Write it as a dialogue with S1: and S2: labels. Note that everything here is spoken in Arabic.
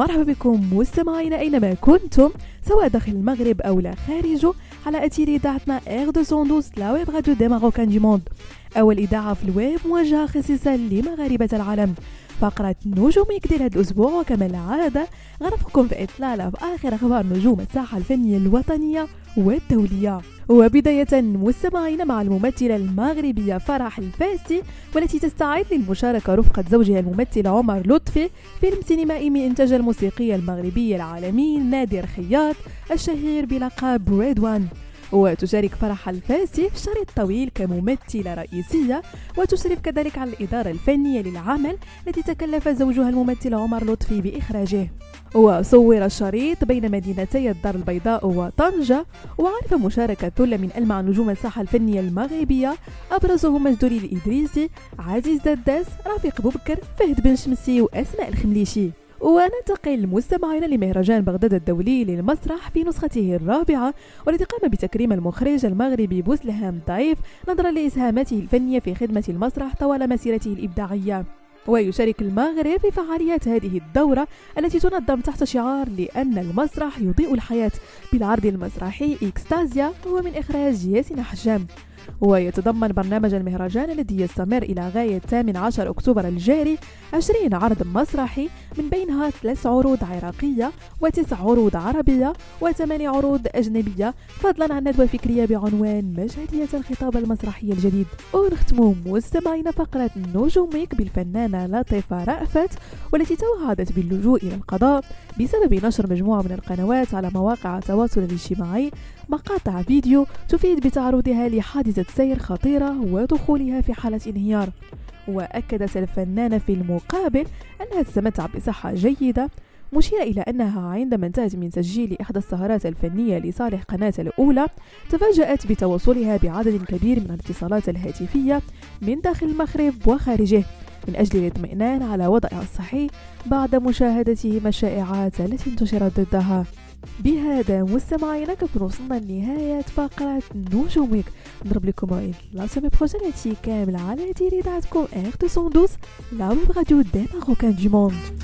S1: مرحبا بكم مستمعينا أينما كنتم سواء داخل المغرب أو لا خارجه على أثير إذاعتنا R 212 la web radio des Marocains du monde اول اذاعه في الويب موجهه خصيصا لمغاربة العالم. فقرة نجوم week ديال هذا الأسبوع وكما العادة غنرافقكم في إطلالة في آخر أخبار نجوم الساحة الفنية الوطنية والدولية. وبداية مستمعين مع الممثلة المغربية فرح الفاسي والتي تستعد للمشاركة رفقة زوجها الممثل عمر لطفي فيلم سينمائي من إنتاج الموسيقي المغربي العالمي نادر خياط الشهير بلقب ريد وان وتشارك فرح الفاسي في الشريط الطويل كممثلة رئيسية وتشرف كذلك على الإدارة الفنية للعمل التي تكلف زوجها الممثل عمر لطفي بإخراجه. وصور الشريط بين مدينتي الدار البيضاء وطنجة وعرف مشاركة ثلة من ألمع نجوم الساحة الفنية المغربية أبرزهم مجدولي الإدريسي عزيز دداس رفيق بوبكر فهد بن شمسي وأسماء الخمليشي. وننتقل مستمعينا لمهرجان بغداد الدولي للمسرح في نسخته الرابعة والذي قام بتكريم المخرج المغربي بوسلهام ضعيف نظرا لإسهاماته الفنية في خدمة المسرح طوال مسيرته الإبداعية. ويشارك المغرب في فعاليات هذه الدورة التي تنظم تحت شعار لأن المسرح يضيء الحياة بالعرض المسرحي إكستازيا هو من إخراج ياسين حجام ويتضمن برنامج المهرجان الذي يستمر إلى غاية 18 أكتوبر الجاري 20 عرض مسرحي من بينها ثلاث عروض عراقية وتسع عروض عربية وثمان عروض أجنبية. فضلا عن ندوة فكرية بعنوان مشهدية الخطاب المسرحي الجديد. ونختم مستمعين فقرة نجوميك بالفنانة لطيفة رأفت والتي توعدت باللجوء إلى القضاء بسبب نشر مجموعة من القنوات على مواقع التواصل الاجتماعي. مقاطع فيديو تفيد بتعرضها لحادثة سير خطيرة ودخولها في حالة انهيار. وأكدت الفنانة في المقابل أنها تتمتع بصحة جيدة مشيرة إلى أنها عندما انتهت من تسجيل إحدى السهرات الفنية لصالح قناة الأولى تفاجأت بتوصلها بعدد كبير من الاتصالات الهاتفية من داخل المغرب وخارجه من أجل الاطمئنان على وضعها الصحي بعد مشاهدتهم الشائعات التي انتشرت ضدها. بهذا مستمعينا كنكون وصلنا لنهاية فقرة نجوم week. نضرب لكم موعد la semaine prochaine هادشي كامل على هذه اذاعتكم R 212 la radio des Marocains du monde.